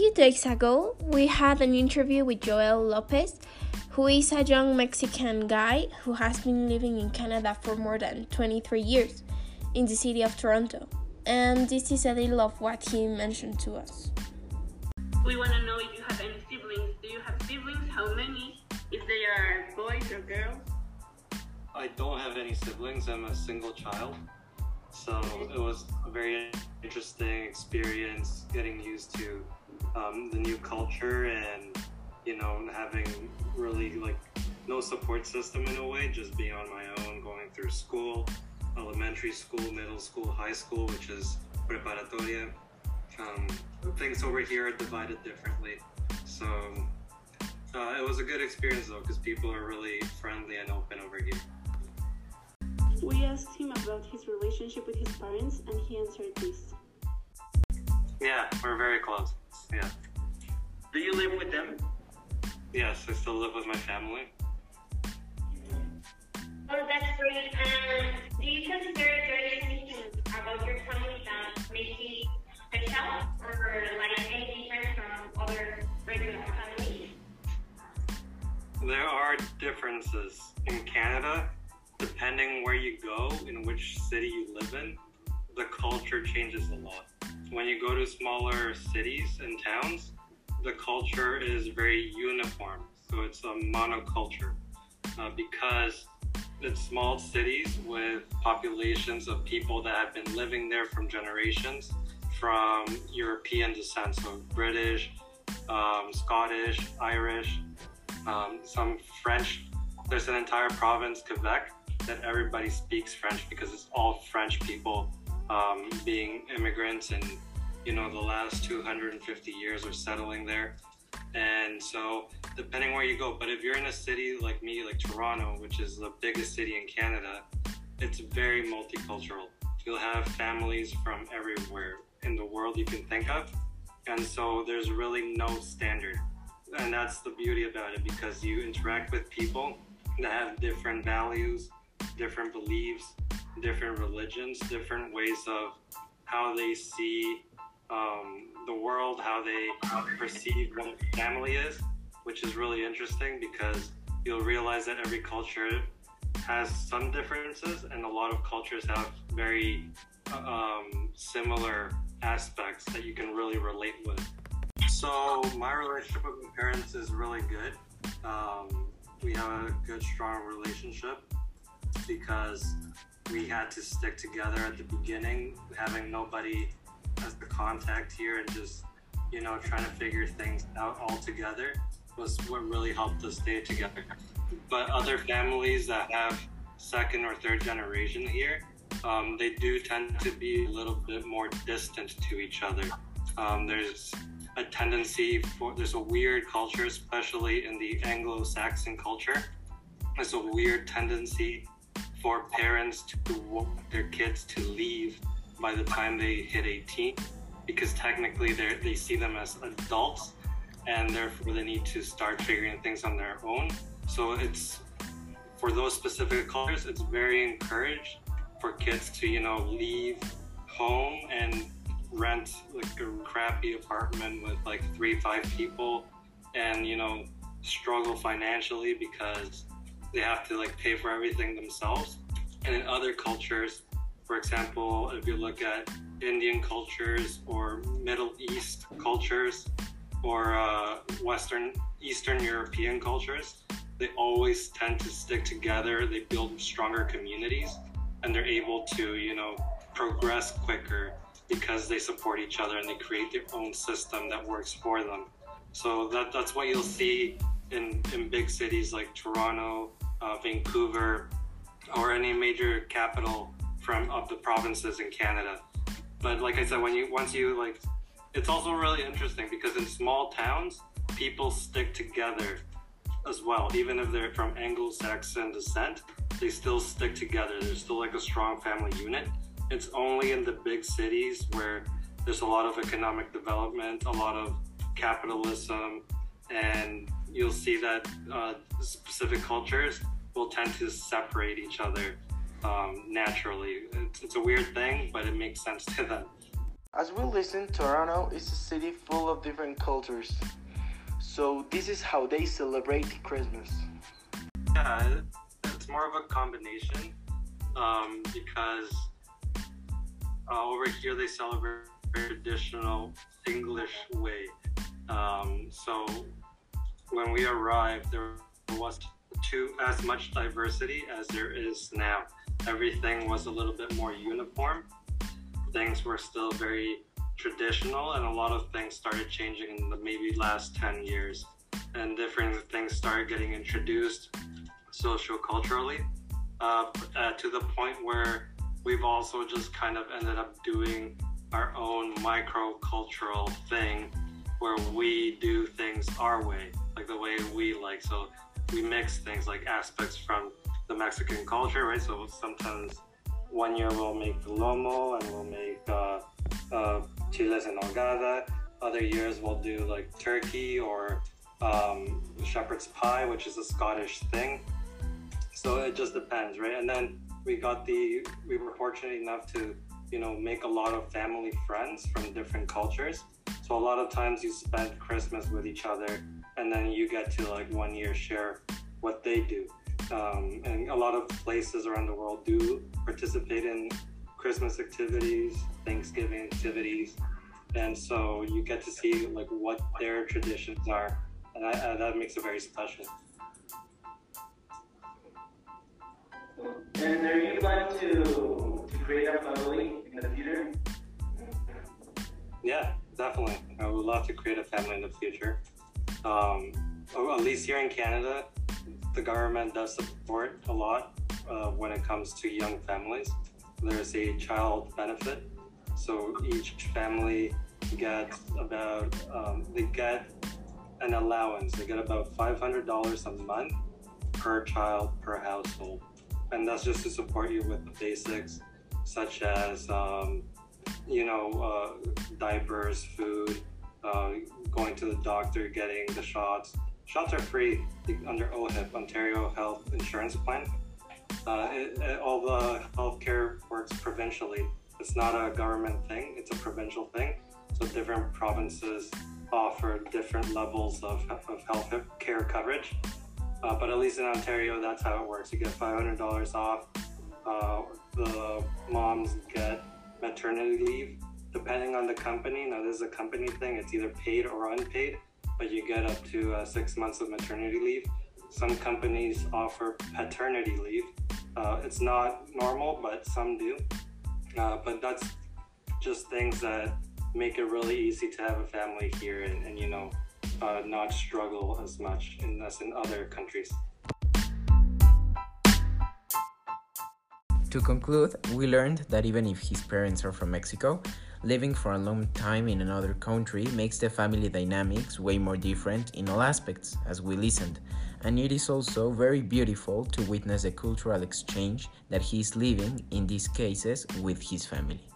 few days ago, we had an interview with Joel Lopez, who is a young Mexican guy who has been living in Canada for more than 23 years in the city of Toronto. And this is a little of what he mentioned to us. We want to know if you have any siblings. Do you have siblings? How many? If they are boys or girls? I don't have any siblings. I'm a single child. So it was a very interesting experience getting used to um, the new culture and, you know, having really like no support system in a way, just being on my own, going through school, elementary school, middle school, high school, which is preparatoria. Um, things over here are divided differently. So uh, it was a good experience though, because people are really friendly and open over here. We asked him about his relationship with his parents, and he answered this. Yeah, we're very close. Yeah. Do you live with them? Yes, I still live with my family. Oh, that's great. Um, do you consider there anything about your family that makes you special or like any different from other regular families? There are differences in Canada depending where you go, in which city you live in, the culture changes a lot. When you go to smaller cities and towns, the culture is very uniform. So it's a monoculture uh, because it's small cities with populations of people that have been living there from generations from European descent, so British, um, Scottish, Irish, um, some French. There's an entire province, Quebec, that everybody speaks French because it's all French people um, being immigrants and you know the last 250 years are settling there. And so depending where you go but if you're in a city like me like toronto which is the biggest city in canada it's very multicultural. You'll have families from everywhere in the world you can think of. And so there's really no standard. And that's the beauty about it because you interact with people that have different values different beliefs, different religions, different ways of how they see um, the world, how they perceive what family is, which is really interesting because you'll realize that every culture has some differences, and a lot of cultures have very um, similar aspects that you can really relate with. So, my relationship with my parents is really good. Um, we have a good, strong relationship because we had to stick together at the beginning, having nobody as the contact here and just, you know, trying to figure things out all together was what really helped us stay together. But other families that have second or third generation here, um, they do tend to be a little bit more distant to each other. Um, there's a tendency for, there's a weird culture, especially in the Anglo Saxon culture. There's a weird tendency for parents to want their kids to leave by the time they hit 18 because technically they they see them as adults and therefore they need to start figuring things on their own. So it's for those specific cultures it's very encouraged for kids to you know leave home and rent like a crappy apartment with like three five people and you know struggle financially because they have to like pay for everything themselves. And in other cultures, for example, if you look at Indian cultures or Middle East cultures or uh, Western Eastern European cultures, they always tend to stick together. They build stronger communities, and they're able to, you know, progress quicker because they support each other and they create their own system that works for them. So that that's what you'll see in in big cities like Toronto, uh, Vancouver, or any major capital from of the provinces in Canada. But like I said, when you once you like, it's also really interesting because in small towns, people stick together as well. Even if they're from Anglo-Saxon descent, they still stick together. There's still like a strong family unit. It's only in the big cities where there's a lot of economic development, a lot of capitalism, and you'll see that uh, specific cultures will tend to separate each other um, naturally. It's, it's, a weird thing, but it makes sense to them. As we listen, Toronto is a city full of different cultures. So this is how they celebrate Christmas. Yeah, it's more of a combination um, because uh, over here they celebrate traditional English way. Um, so when we arrived, there was too as much diversity as there is now. Everything was a little bit more uniform. Things were still very traditional, and a lot of things started changing in the maybe last 10 years. And different things started getting introduced socio-culturally uh, uh, to the point where we've also just kind of ended up doing our own micro-cultural thing where we do things our way, like the way we like. So we mix things like aspects from the Mexican culture, right? So sometimes one year we'll make lomo and we'll make uh, uh, chiles en nogada. Other years we'll do like turkey or um, shepherd's pie, which is a Scottish thing. So it just depends, right? And then we got the, we were fortunate enough to, you know, make a lot of family friends from different cultures. So a lot of times you spend Christmas with each other and then you get to like one year share what they do. Um, and a lot of places around the world do participate in Christmas activities, Thanksgiving activities, and so you get to see like what their traditions are, and I, uh, that makes it very special. And are you planning to, to create a family in the future? Yeah, definitely. I would love to create a family in the future. Um, at least here in Canada, the government does support a lot uh, when it comes to young families. There's a child benefit, so each family gets about um, they get an allowance. They get about five hundred dollars a month per child per household, and that's just to support you with the basics, such as um, you know uh, diapers, food, uh, going to the doctor, getting the shots. Shots are free under OHIP, Ontario Health Insurance Plan. Uh, it, it, all the healthcare works provincially. It's not a government thing, it's a provincial thing. So different provinces offer different levels of, of health care coverage. Uh, but at least in Ontario, that's how it works. You get $500 off. Uh, the moms get maternity leave depending on the company. Now, this is a company thing, it's either paid or unpaid, but you get up to uh, six months of maternity leave. Some companies offer paternity leave. Uh, it's not normal, but some do. Uh, but that's just things that make it really easy to have a family here and, and you know, uh, not struggle as much in, as in other countries. To conclude, we learned that even if his parents are from Mexico, living for a long time in another country makes the family dynamics way more different in all aspects, as we listened, and it is also very beautiful to witness the cultural exchange that he is living in these cases with his family.